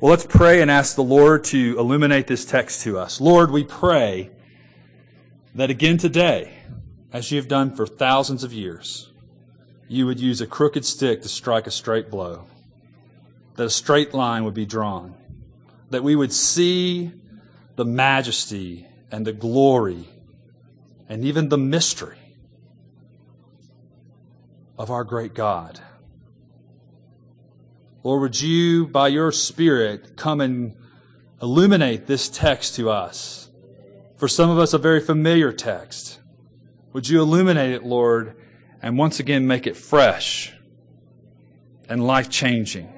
Well, let's pray and ask the Lord to illuminate this text to us. Lord, we pray that again today, as you have done for thousands of years, you would use a crooked stick to strike a straight blow, that a straight line would be drawn, that we would see the majesty and the glory and even the mystery of our great God. Lord, would you, by your Spirit, come and illuminate this text to us? For some of us, a very familiar text. Would you illuminate it, Lord, and once again make it fresh and life changing?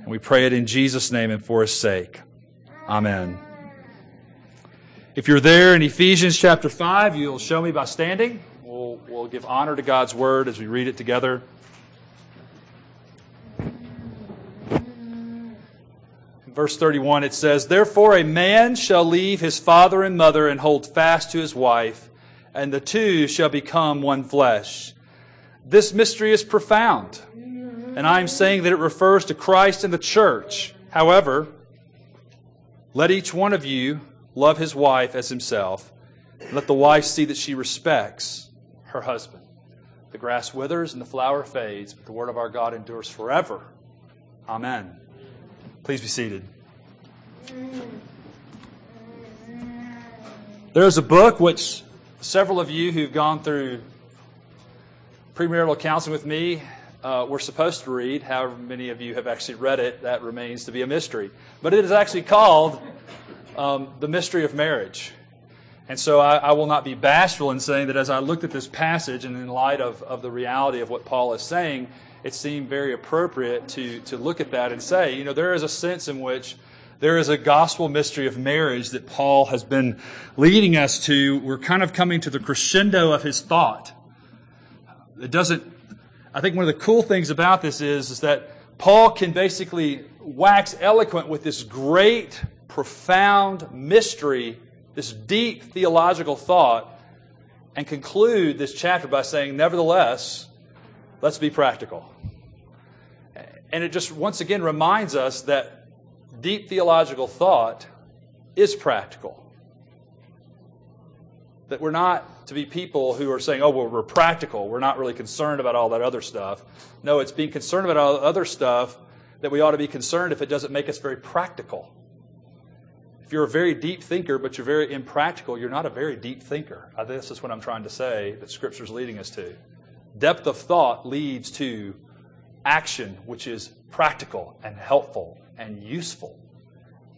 And we pray it in Jesus' name and for his sake. Amen. If you're there in Ephesians chapter 5, you'll show me by standing. We'll, we'll give honor to God's word as we read it together. Verse 31, it says, Therefore a man shall leave his father and mother and hold fast to his wife, and the two shall become one flesh. This mystery is profound, and I am saying that it refers to Christ and the church. However, let each one of you love his wife as himself. Let the wife see that she respects her husband. The grass withers and the flower fades, but the word of our God endures forever. Amen. Please be seated. There's a book which several of you who've gone through premarital counseling with me uh, were supposed to read. However, many of you have actually read it, that remains to be a mystery. But it is actually called um, The Mystery of Marriage. And so I, I, will not be bashful in saying that as I looked at this passage and in light of, of the reality of what Paul is saying, it seemed very appropriate to, to look at that and say, you know, there is a sense in which there is a gospel mystery of marriage that Paul has been leading us to. We're kind of coming to the crescendo of his thought. It doesn't, I think one of the cool things about this is, is that Paul can basically wax eloquent with this great, profound mystery, this deep theological thought, and conclude this chapter by saying, nevertheless, let's be practical. And it just once again reminds us that deep theological thought is practical. That we're not to be people who are saying, oh, well, we're practical. We're not really concerned about all that other stuff. No, it's being concerned about all the other stuff that we ought to be concerned if it doesn't make us very practical. If you're a very deep thinker, but you're very impractical, you're not a very deep thinker. Uh, this is what I'm trying to say that Scripture's leading us to. Depth of thought leads to action, which is practical and helpful and useful.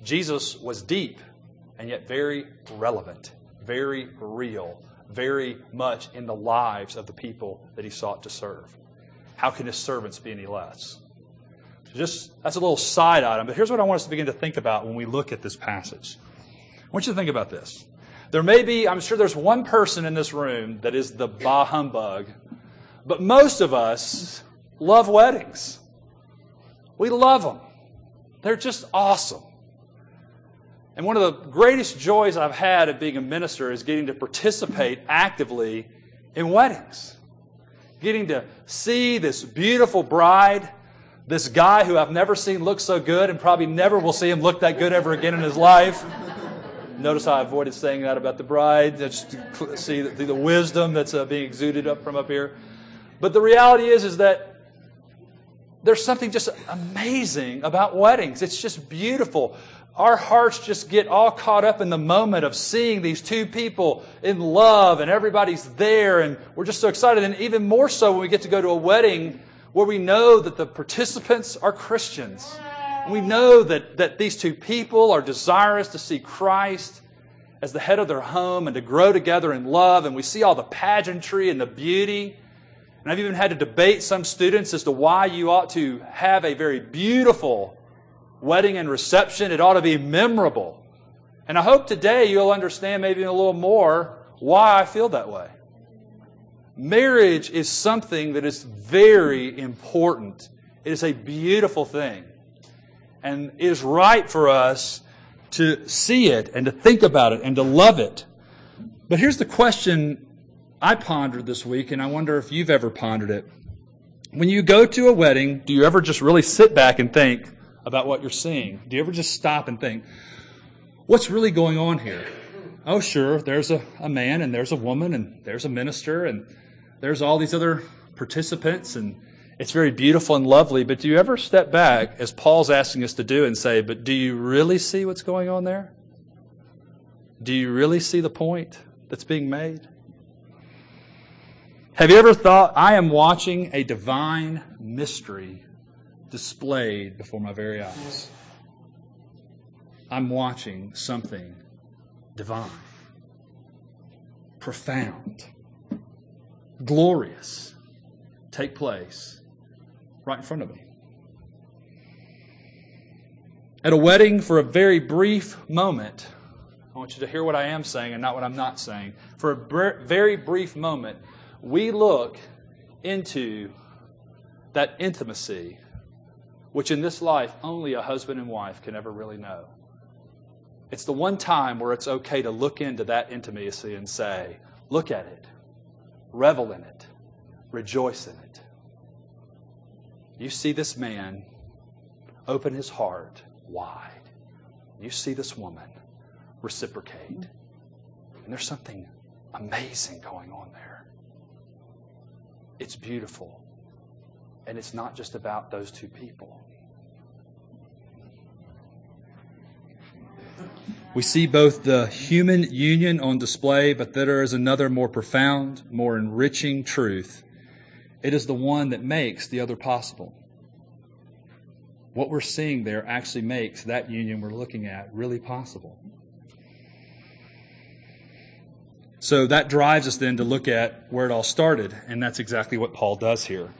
Jesus was deep and yet very relevant, very real, very much in the lives of the people that he sought to serve. How can his servants be any less? Just that's a little side item, but here's what I want us to begin to think about when we look at this passage. I want you to think about this. There may be, I'm sure there's one person in this room that is the bah humbug but most of us love weddings. We love them. They're just awesome. And one of the greatest joys I've had at being a minister is getting to participate actively in weddings. Getting to see this beautiful bride, this guy who I've never seen look so good and probably never will see him look that good ever again in his life. Notice how I avoided saying that about the bride, see the, the wisdom that's uh, being exuded up from up here. But the reality is, is that there's something just amazing about weddings. It's just beautiful. Our hearts just get all caught up in the moment of seeing these two people in love and everybody's there and we're just so excited. And even more so when we get to go to a wedding where we know that the participants are Christians. We know that, that these two people are desirous to see Christ as the head of their home and to grow together in love. And we see all the pageantry and the beauty. And I've even had to debate some students as to why you ought to have a very beautiful wedding and reception. It ought to be memorable. And I hope today you'll understand maybe a little more why I feel that way. Marriage is something that is very important. It is a beautiful thing. And it is right for us to see it and to think about it and to love it. But here's the question I pondered this week, and I wonder if you've ever pondered it. When you go to a wedding, do you ever just really sit back and think, about what you're seeing? Do you ever just stop and think, what's really going on here? Oh, sure, there's a, a man and there's a woman and there's a minister and there's all these other participants and it's very beautiful and lovely, but do you ever step back, as Paul's asking us to do, and say, but do you really see what's going on there? Do you really see the point that's being made? Have you ever thought, I am watching a divine mystery displayed before my very eyes? I'm watching something divine, profound, glorious take place right in front of me. At a wedding, for a very brief moment, I want you to hear what I am saying and not what I'm not saying. For a very brief moment, we look into that intimacy, which in this life only a husband and wife can ever really know. It's the one time where it's okay to look into that intimacy and say, look at it, revel in it, rejoice in it. You see this man open his heart wide. You see this woman reciprocate. And there's something amazing going on there. It's beautiful. And it's not just about those two people. We see both the human union on display, but there is another more profound, more enriching truth. It is the one that makes the other possible. What we're seeing there actually makes that union we're looking at really possible. So that drives us then to look at where it all started, and that's exactly what Paul does here.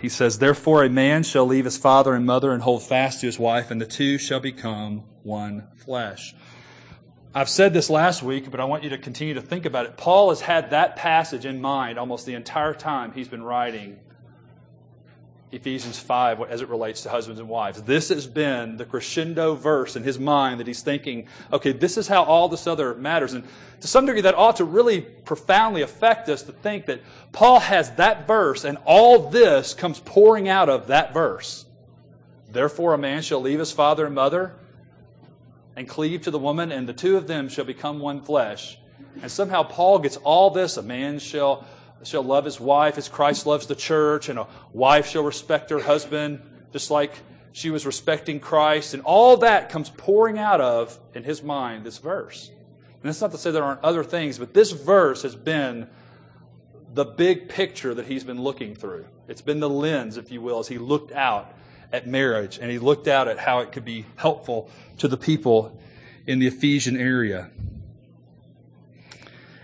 He says, Therefore, a man shall leave his father and mother and hold fast to his wife, and the two shall become one flesh. I've said this last week, but I want you to continue to think about it. Paul has had that passage in mind almost the entire time he's been writing Ephesians 5 as it relates to husbands and wives. This has been the crescendo verse in his mind that he's thinking, okay, this is how all this other matters. And to some degree, that ought to really profoundly affect us to think that Paul has that verse and all this comes pouring out of that verse. Therefore, a man shall leave his father and mother and cleave to the woman, and the two of them shall become one flesh. And somehow Paul gets all this a man shall shall love his wife as Christ loves the church, and a wife shall respect her husband just like she was respecting Christ. And all that comes pouring out of, in his mind, this verse. And that's not to say there aren't other things, but this verse has been the big picture that he's been looking through. It's been the lens, if you will, as he looked out at marriage and he looked out at how it could be helpful to the people in the Ephesian area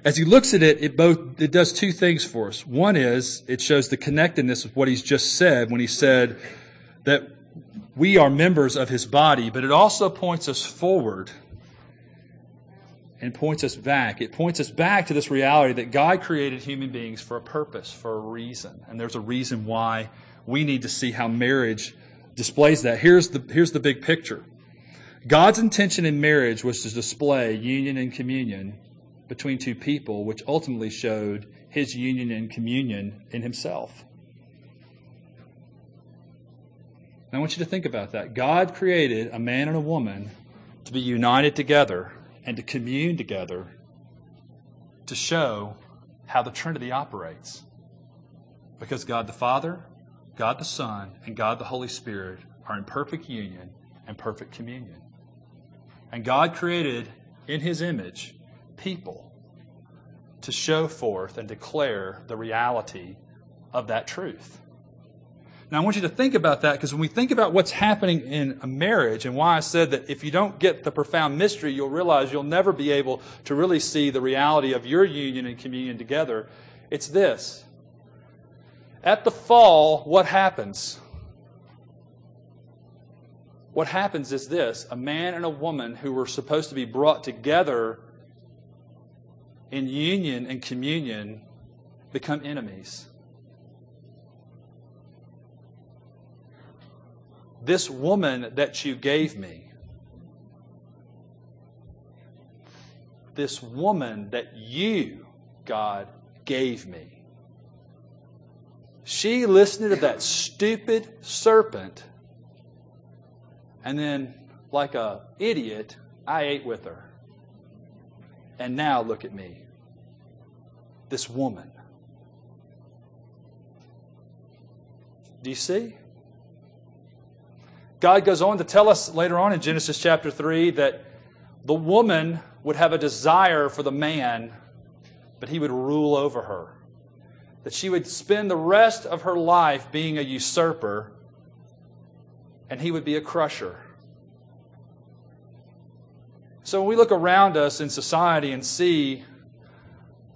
as he looks at it, it both it does two things for us. One is it shows the connectedness of what he's just said when he said that we are members of his body, but it also points us forward and points us back. It points us back to this reality that God created human beings for a purpose, for a reason. And there's a reason why we need to see how marriage displays that. Here's the, here's the big picture God's intention in marriage was to display union and communion between two people, which ultimately showed his union and communion in himself. I want you to think about that. God created a man and a woman to be united together and to commune together to show how the Trinity operates. Because God the Father, God the Son, and God the Holy Spirit are in perfect union and perfect communion. And God created in His image people to show forth and declare the reality of that truth. Now, I want you to think about that because when we think about what's happening in a marriage and why I said that if you don't get the profound mystery, you'll realize you'll never be able to really see the reality of your union and communion together, it's this. At the fall, what happens? What happens is this a man and a woman who were supposed to be brought together in union and communion become enemies. This woman that you gave me, this woman that you, God, gave me, she listened to that stupid serpent And then, like a idiot, I ate with her. And now look at me. This woman. Do you see? God goes on to tell us later on in Genesis chapter 3 that the woman would have a desire for the man, but he would rule over her. That she would spend the rest of her life being a usurper, and he would be a crusher. So when we look around us in society and see,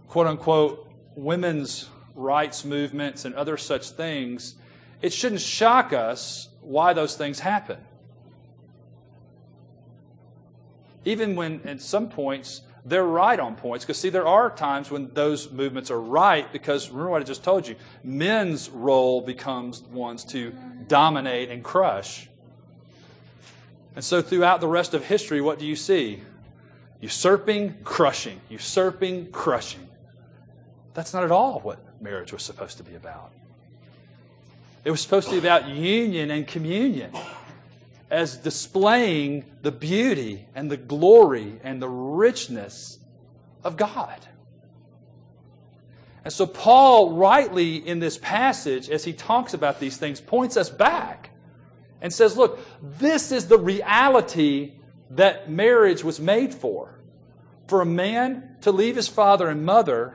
quote unquote, women's rights movements and other such things, it shouldn't shock us why those things happen. Even when, at some points, they're right on points. Because, see, there are times when those movements are right because, remember what I just told you, men's role becomes ones to dominate and crush. And so, throughout the rest of history, what do you see? Usurping, crushing, usurping, crushing. That's not at all what marriage was supposed to be about. It was supposed to be about union and communion as displaying the beauty and the glory and the richness of God. And so, Paul, rightly in this passage, as he talks about these things, points us back and says, Look, this is the reality that marriage was made for. For a man to leave his father and mother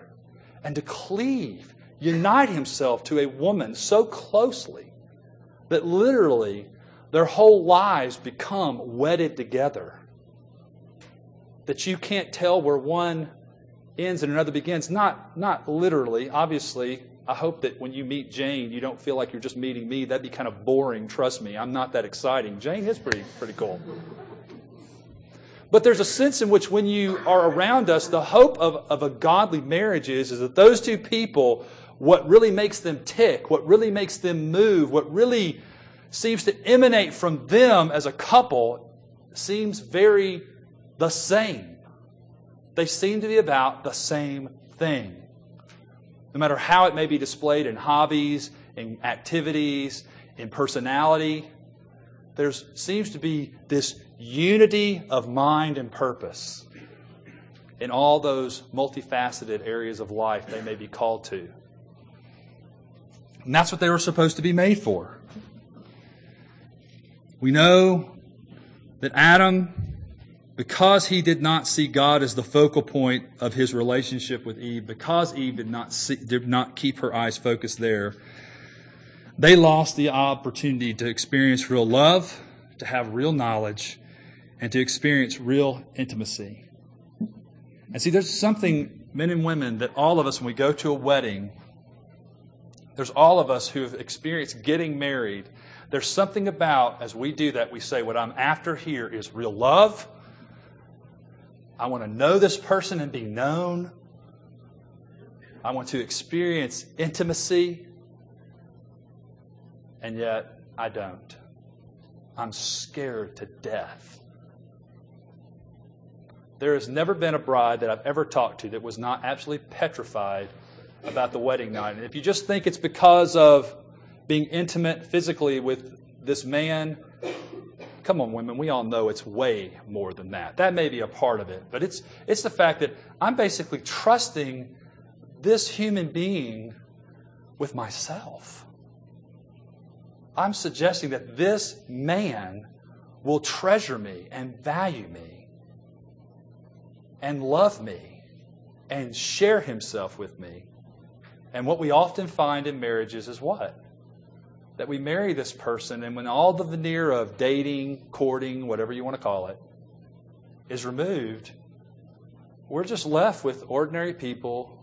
and to cleave, unite himself to a woman so closely that literally their whole lives become wedded together. That you can't tell where one ends and another begins. Not, not literally, obviously. I hope that when you meet Jane, you don't feel like you're just meeting me. That'd be kind of boring, trust me. I'm not that exciting. Jane is pretty, pretty cool. But there's a sense in which when you are around us, the hope of, of a godly marriage is, is that those two people, what really makes them tick, what really makes them move, what really seems to emanate from them as a couple seems very the same. They seem to be about the same thing. No matter how it may be displayed in hobbies, in activities, in personality, there seems to be this unity of mind and purpose in all those multifaceted areas of life they may be called to. And that's what they were supposed to be made for. We know that Adam, because he did not see God as the focal point of his relationship with Eve, because Eve did not, see, did not keep her eyes focused there, they lost the opportunity to experience real love, to have real knowledge, and to experience real intimacy. And see, there's something, men and women, that all of us, when we go to a wedding, there's all of us who have experienced getting married there's something about, as we do that, we say, what I'm after here is real love. I want to know this person and be known. I want to experience intimacy. And yet, I don't. I'm scared to death. There has never been a bride that I've ever talked to that was not absolutely petrified about the wedding night. And if you just think it's because of being intimate physically with this man. Come on, women, we all know it's way more than that. That may be a part of it, but it's, it's the fact that I'm basically trusting this human being with myself. I'm suggesting that this man will treasure me and value me and love me and share himself with me. And what we often find in marriages is what? That we marry this person, and when all the veneer of dating, courting, whatever you want to call it, is removed, we're just left with ordinary people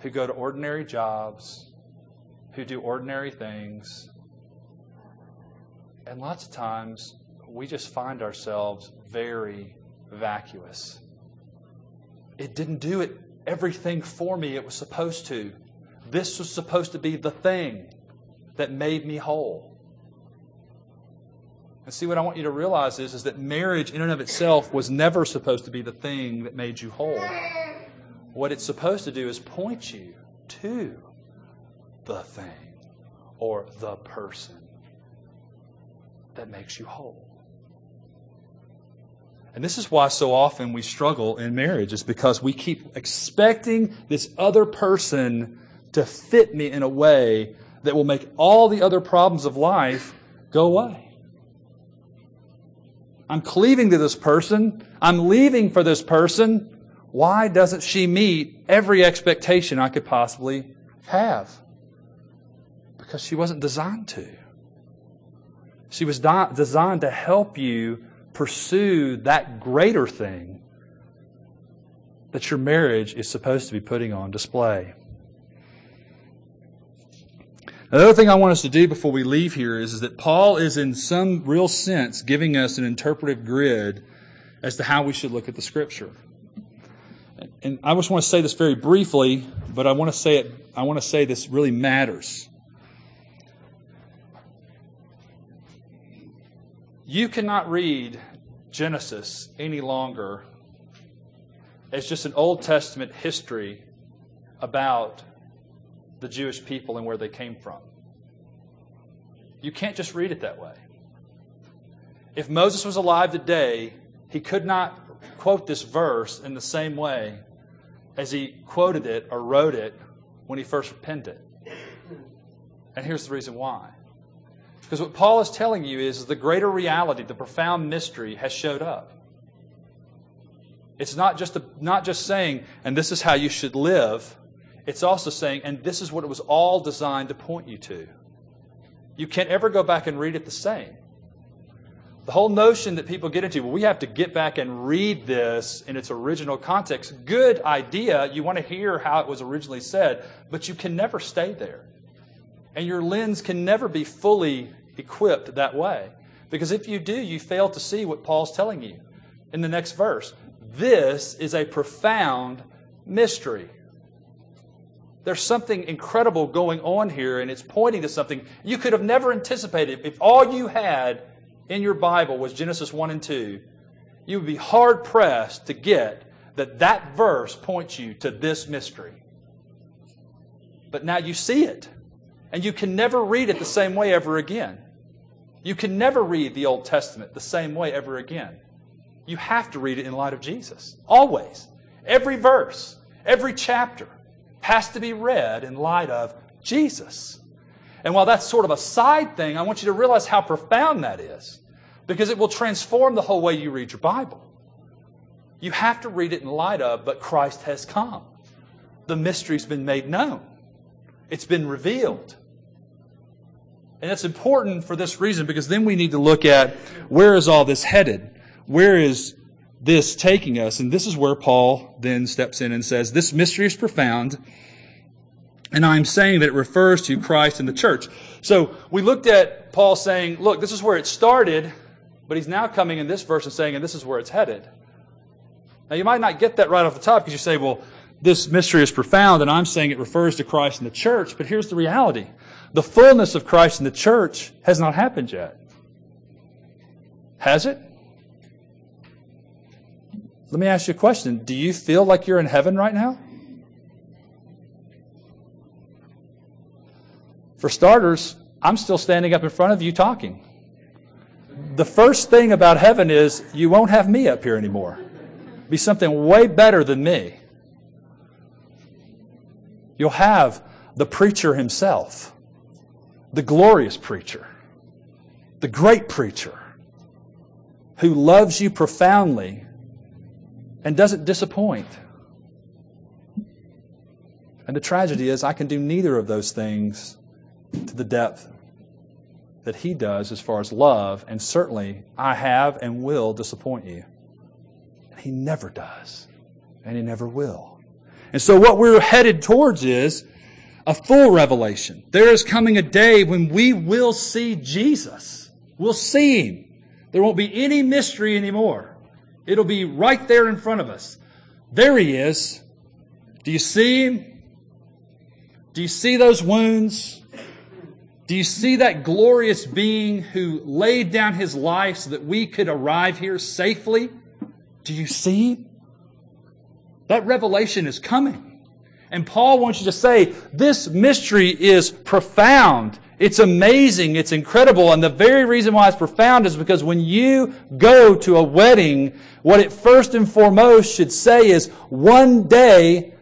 who go to ordinary jobs, who do ordinary things. And lots of times, we just find ourselves very vacuous. It didn't do it everything for me it was supposed to. This was supposed to be the thing that made me whole. And see, what I want you to realize is, is that marriage, in and of itself, was never supposed to be the thing that made you whole. What it's supposed to do is point you to the thing or the person that makes you whole. And this is why so often we struggle in marriage, is because we keep expecting this other person to fit me in a way that will make all the other problems of life go away. I'm cleaving to this person. I'm leaving for this person. Why doesn't she meet every expectation I could possibly have? Because she wasn't designed to. She was designed to help you pursue that greater thing that your marriage is supposed to be putting on display. Another thing I want us to do before we leave here is, is that Paul is, in some real sense, giving us an interpretive grid as to how we should look at the Scripture. And I just want to say this very briefly, but I want to say it. I want to say this really matters. You cannot read Genesis any longer as just an Old Testament history about the Jewish people and where they came from. You can't just read it that way. If Moses was alive today, he could not quote this verse in the same way as he quoted it or wrote it when he first penned it. And here's the reason why. Because what Paul is telling you is the greater reality, the profound mystery has showed up. It's not just, a, not just saying, and this is how you should live. It's also saying, and this is what it was all designed to point you to. You can't ever go back and read it the same. The whole notion that people get into, well, we have to get back and read this in its original context. Good idea. You want to hear how it was originally said, but you can never stay there. And your lens can never be fully equipped that way. Because if you do, you fail to see what Paul's telling you in the next verse. This is a profound mystery. There's something incredible going on here, and it's pointing to something you could have never anticipated. If all you had in your Bible was Genesis 1 and 2, you would be hard pressed to get that that verse points you to this mystery. But now you see it. And you can never read it the same way ever again. You can never read the Old Testament the same way ever again. You have to read it in light of Jesus. Always. Every verse, every chapter has to be read in light of Jesus. And while that's sort of a side thing, I want you to realize how profound that is because it will transform the whole way you read your Bible. You have to read it in light of, but Christ has come. The mystery's been made known. It's been revealed. And it's important for this reason because then we need to look at where is all this headed? Where is this taking us? And this is where Paul then steps in and says, This mystery is profound, and I'm saying that it refers to Christ and the church. So we looked at Paul saying, Look, this is where it started, but he's now coming in this verse and saying, And this is where it's headed. Now you might not get that right off the top because you say, Well, this mystery is profound, and I'm saying it refers to Christ and the church, but here's the reality the fullness of Christ and the church has not happened yet. Has it? Let me ask you a question. Do you feel like you're in heaven right now? For starters, I'm still standing up in front of you talking. The first thing about heaven is you won't have me up here anymore. Be something way better than me. You'll have the preacher himself the glorious preacher, the great preacher who loves you profoundly and doesn't disappoint. And the tragedy is, I can do neither of those things to the depth that he does as far as love, and certainly I have and will disappoint you. And he never does, and he never will. And so, what we're headed towards is a full revelation. There is coming a day when we will see Jesus. We'll see Him. There won't be any mystery anymore. It'll be right there in front of us. There He is. Do you see Him? Do you see those wounds? Do you see that glorious being who laid down His life so that we could arrive here safely? Do you see Him? That revelation is coming. And Paul wants you to say, this mystery is profound. It's amazing. It's incredible. And the very reason why it's profound is because when you go to a wedding, what it first and foremost should say is, one day,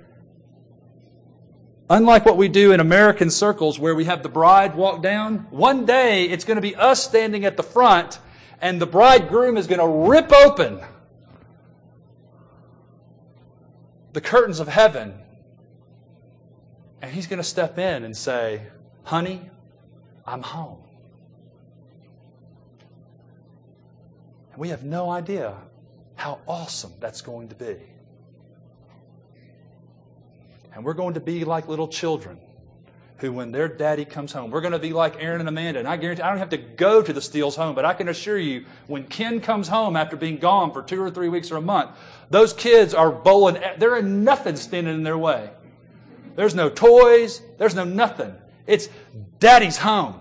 unlike what we do in American circles where we have the bride walk down, one day it's going to be us standing at the front and the bridegroom is going to rip open the curtains of heaven and he's going to step in and say, Honey, I'm home. And we have no idea how awesome that's going to be. And we're going to be like little children who, when their daddy comes home, we're going to be like Aaron and Amanda. And I guarantee I don't have to go to the Steele's home, but I can assure you, when Ken comes home after being gone for two or three weeks or a month, those kids are bowling. There are nothing standing in their way. There's no toys. There's no nothing. It's daddy's home.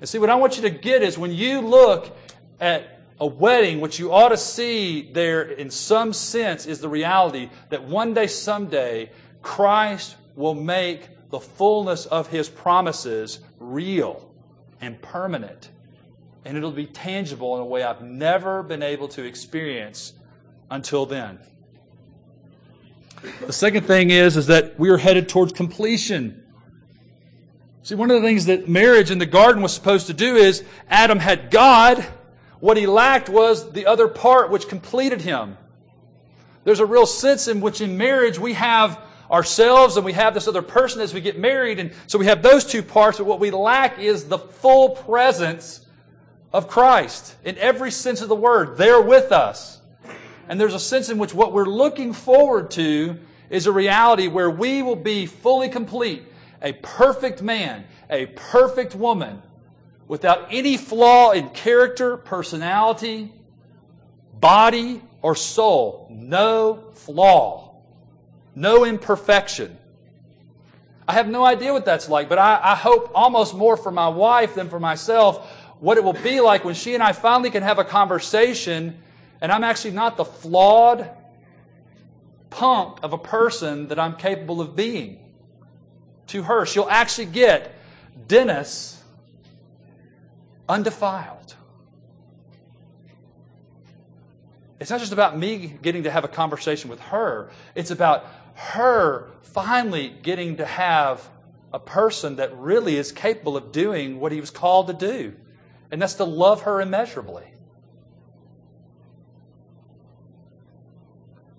And see, what I want you to get is when you look at a wedding, what you ought to see there in some sense is the reality that one day, someday, Christ will make the fullness of his promises real and permanent. And it'll be tangible in a way I've never been able to experience until then. The second thing is, is that we are headed towards completion. See, one of the things that marriage in the garden was supposed to do is Adam had God. What he lacked was the other part which completed him. There's a real sense in which in marriage we have ourselves and we have this other person as we get married. And so we have those two parts, but what we lack is the full presence of Christ in every sense of the word. There with us. And there's a sense in which what we're looking forward to is a reality where we will be fully complete, a perfect man, a perfect woman, without any flaw in character, personality, body, or soul. No flaw. No imperfection. I have no idea what that's like, but I, I, hope almost more for my wife than for myself what it will be like when she and I finally can have a conversation and I'm actually not the flawed punk of a person that I'm capable of being to her. She'll actually get Dennis undefiled. It's not just about me getting to have a conversation with her, it's about her finally getting to have a person that really is capable of doing what he was called to do, and that's to love her immeasurably.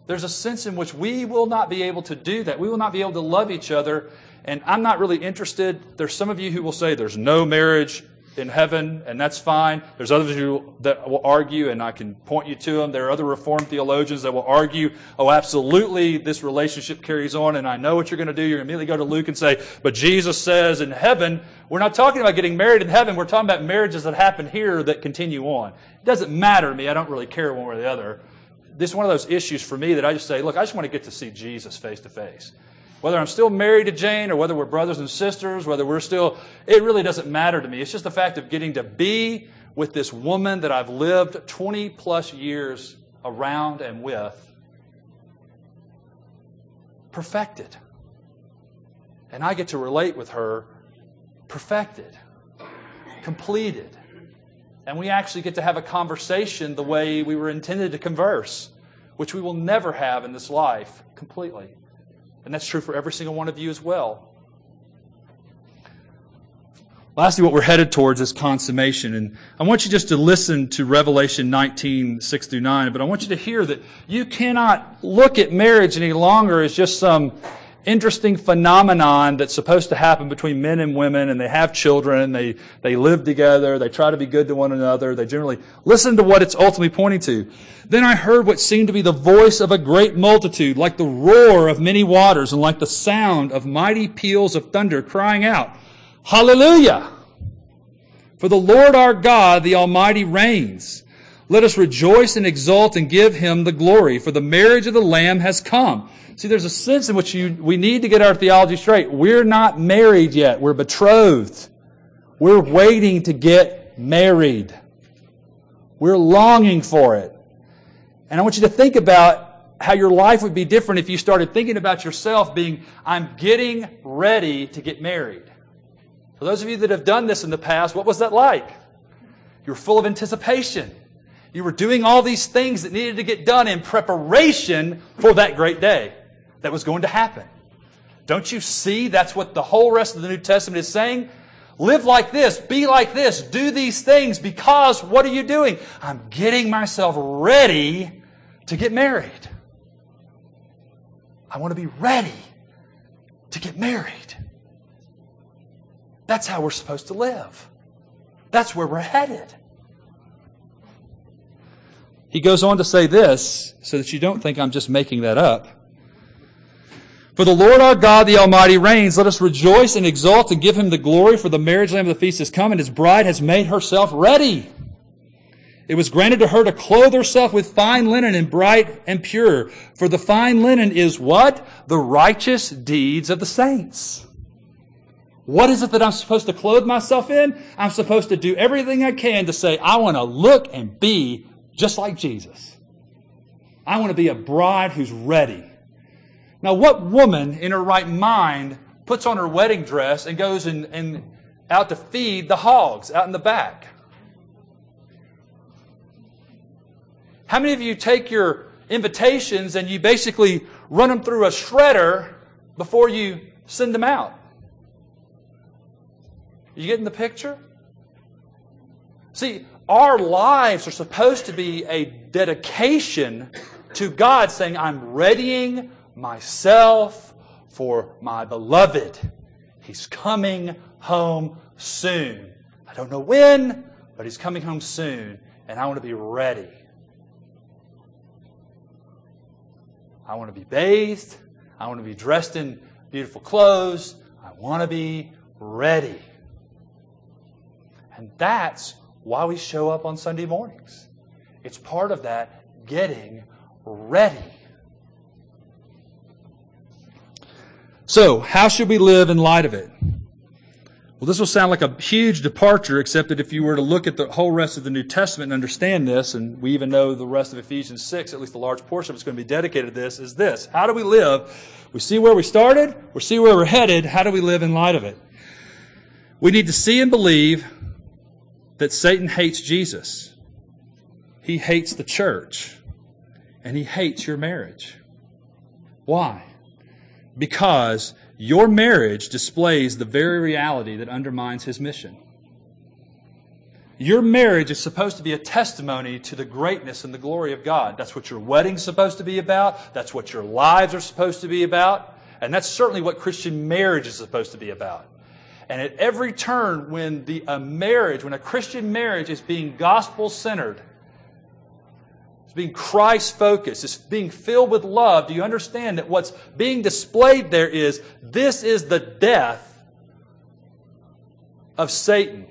There's a sense in which we will not be able to do that. We will not be able to love each other. And I'm not really interested. There's some of you who will say there's no marriage in heaven, and that's fine. There's others you that will argue, and I can point you to them. There are other Reformed theologians that will argue, oh, absolutely, this relationship carries on, and I know what you're going to do. You're going to immediately go to Luke and say, but Jesus says in heaven, we're not talking about getting married in heaven. We're talking about marriages that happen here that continue on. It doesn't matter to me. I don't really care one way or the other this is one of those issues for me that I just say, look, I just want to get to see Jesus face to face. Whether I'm still married to Jane or whether we're brothers and sisters, whether we're still, it really doesn't matter to me. It's just the fact of getting to be with this woman that I've lived 20 plus years around and with, perfected. And I get to relate with her perfected, completed and we actually get to have a conversation the way we were intended to converse, which we will never have in this life completely. And that's true for every single one of you as well. Lastly, what we're headed towards is consummation. And I want you just to listen to Revelation 19, 6 through 9, but I want you to hear that you cannot look at marriage any longer as just some interesting phenomenon that's supposed to happen between men and women and they have children, they, they live together, they try to be good to one another, they generally listen to what it's ultimately pointing to. Then I heard what seemed to be the voice of a great multitude, like the roar of many waters and like the sound of mighty peals of thunder crying out, Hallelujah! For the Lord our God, the Almighty reigns. Let us rejoice and exult and give him the glory, for the marriage of the Lamb has come See, there's a sense in which you, we need to get our theology straight. We're not married yet. We're betrothed. We're waiting to get married. We're longing for it. And I want you to think about how your life would be different if you started thinking about yourself being, I'm getting ready to get married. For those of you that have done this in the past, what was that like? You were full of anticipation. You were doing all these things that needed to get done in preparation for that great day that was going to happen. Don't you see that's what the whole rest of the New Testament is saying? Live like this, be like this, do these things because what are you doing? I'm getting myself ready to get married. I want to be ready to get married. That's how we're supposed to live. That's where we're headed. He goes on to say this so that you don't think I'm just making that up. For the Lord our God, the Almighty, reigns. Let us rejoice and exult and give him the glory, for the marriage lamb of the feast has come, and his bride has made herself ready. It was granted to her to clothe herself with fine linen and bright and pure. For the fine linen is what? The righteous deeds of the saints. What is it that I'm supposed to clothe myself in? I'm supposed to do everything I can to say, I want to look and be just like Jesus. I want to be a bride who's ready. Now, what woman in her right mind puts on her wedding dress and goes and, and out to feed the hogs out in the back? How many of you take your invitations and you basically run them through a shredder before you send them out? You getting the picture? See, our lives are supposed to be a dedication to God saying, I'm readying myself for my beloved. He's coming home soon. I don't know when, but he's coming home soon, and I want to be ready. I want to be bathed. I want to be dressed in beautiful clothes. I want to be ready. And that's why we show up on Sunday mornings. It's part of that getting ready. So, how should we live in light of it? Well, this will sound like a huge departure, except that if you were to look at the whole rest of the New Testament and understand this, and we even know the rest of Ephesians 6, at least a large portion of it's going to be dedicated to this, is this. How do we live? We see where we started, we see where we're headed. How do we live in light of it? We need to see and believe that Satan hates Jesus. He hates the church. And he hates your marriage. Why? because your marriage displays the very reality that undermines his mission. Your marriage is supposed to be a testimony to the greatness and the glory of God. That's what your wedding's supposed to be about. That's what your lives are supposed to be about. And that's certainly what Christian marriage is supposed to be about. And at every turn, when the, a marriage, when a Christian marriage is being gospel centered, it's being Christ focused. It's being filled with love. Do you understand that what's being displayed there is this is the death of Satan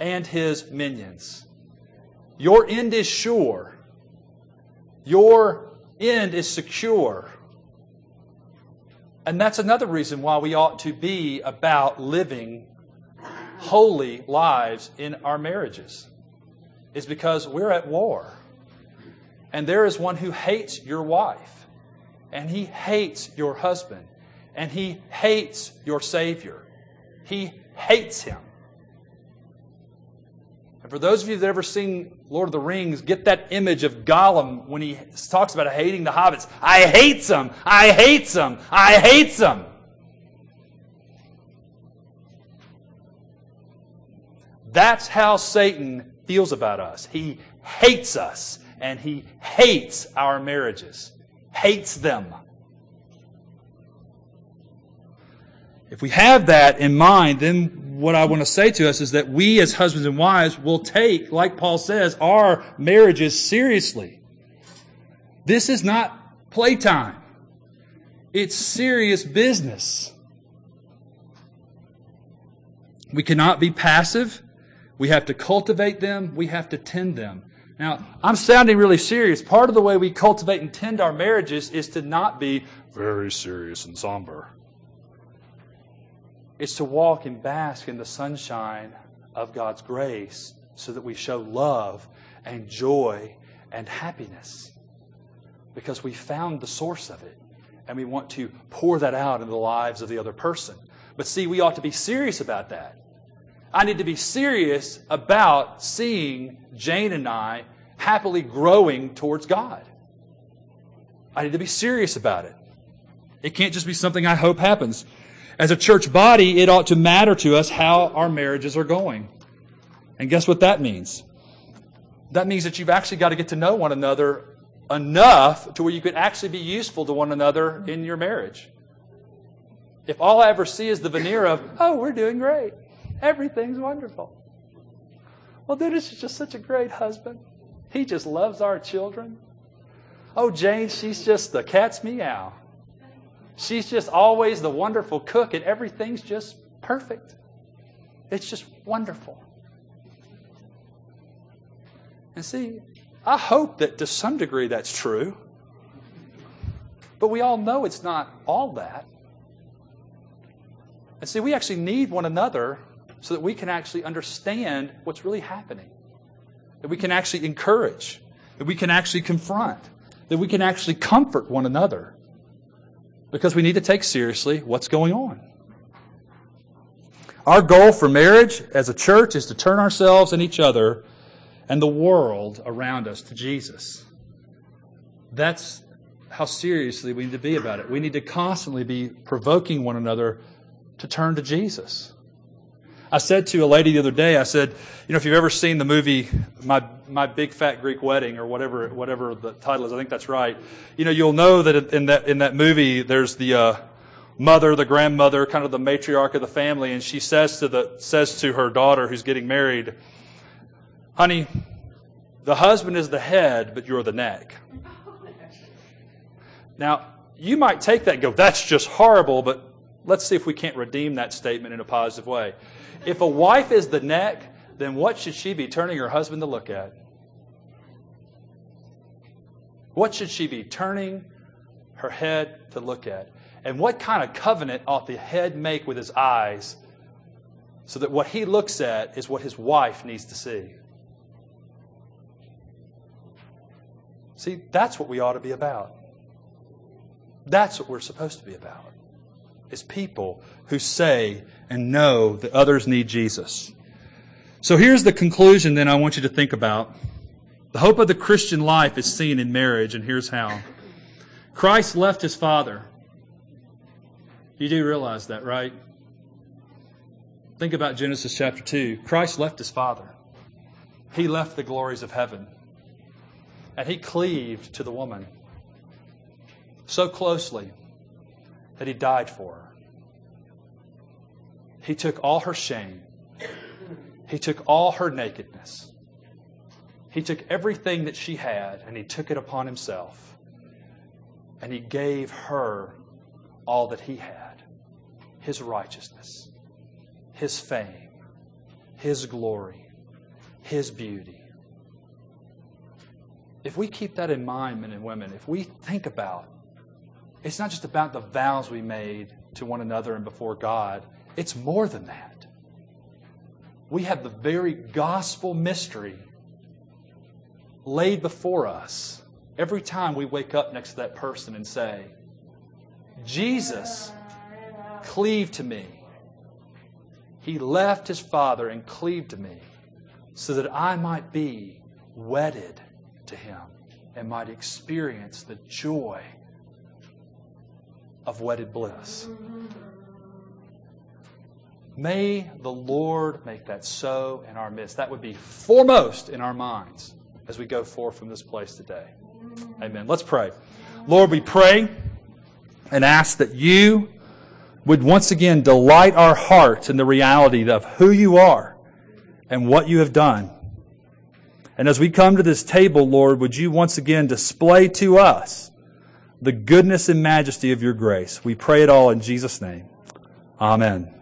and his minions. Your end is sure. Your end is secure. And that's another reason why we ought to be about living holy lives in our marriages. Is because we're at war. And there is one who hates your wife, and he hates your husband, and he hates your Savior. He hates him. And for those of you that have ever seen Lord of the Rings, get that image of Gollum when he talks about hating the hobbits. I hate them. I hate them. I hate them. That's how Satan feels about us. He hates us and he hates our marriages, hates them. If we have that in mind, then what I want to say to us is that we as husbands and wives will take, like Paul says, our marriages seriously. This is not playtime. It's serious business. We cannot be passive. We have to cultivate them. We have to tend them. Now, I'm sounding really serious. Part of the way we cultivate and tend our marriages is to not be very serious and somber. It's to walk and bask in the sunshine of God's grace so that we show love and joy and happiness. because we found the source of it and we want to pour that out into the lives of the other person. But see, we ought to be serious about that. I need to be serious about seeing Jane and I happily growing towards God. I need to be serious about it. It can't just be something I hope happens. As a church body, it ought to matter to us how our marriages are going. And guess what that means? That means that you've actually got to get to know one another enough to where you can actually be useful to one another in your marriage. If all I ever see is the veneer of, oh, we're doing great, everything's wonderful. Well, dude, this is just such a great husband. He just loves our children. Oh, Jane, she's just the cat's meow. She's just always the wonderful cook, and everything's just perfect. It's just wonderful. And see, I hope that to some degree that's true. But we all know it's not all that. And see, we actually need one another so that we can actually understand what's really happening, that we can actually encourage, that we can actually confront, that we can actually comfort one another because we need to take seriously what's going on. Our goal for marriage as a church is to turn ourselves and each other and the world around us to Jesus. That's how seriously we need to be about it. We need to constantly be provoking one another to turn to Jesus. I said to a lady the other day, I said, you know, if you've ever seen the movie My My Big Fat Greek Wedding or whatever whatever the title is, I think that's right. You know, you'll know that in that in that movie, there's the uh, mother, the grandmother, kind of the matriarch of the family, and she says to the says to her daughter who's getting married, "Honey, the husband is the head, but you're the neck." Now, you might take that and go, "That's just horrible," but let's see if we can't redeem that statement in a positive way. If a wife is the neck, then what should she be turning her husband to look at? What should she be turning her head to look at? And what kind of covenant ought the head make with his eyes so that what he looks at is what his wife needs to see? See, that's what we ought to be about. That's what we're supposed to be about. Is people who say and know that others need Jesus. So here's the conclusion then I want you to think about. The hope of the Christian life is seen in marriage, and here's how. Christ left his Father. You do realize that, right? Think about Genesis chapter 2. Christ left his Father. He left the glories of heaven. And he cleaved to the woman so closely that he died for her. He took all her shame. He took all her nakedness. He took everything that she had and he took it upon himself. And he gave her all that he had his righteousness, his fame, his glory, his beauty. If we keep that in mind, men and women, if we think about it's not just about the vows we made to one another and before God, it's more than that. We have the very gospel mystery laid before us every time we wake up next to that person and say, Jesus cleaved to me. He left his Father and cleaved to me so that I might be wedded to him and might experience the joy of wedded bliss. May the Lord make that so in our midst. That would be foremost in our minds as we go forth from this place today. Amen. Let's pray. Lord, we pray and ask that you would once again delight our hearts in the reality of who you are and what you have done. And as we come to this table, Lord, would you once again display to us the goodness and majesty of your grace? We pray it all in Jesus' name. Amen.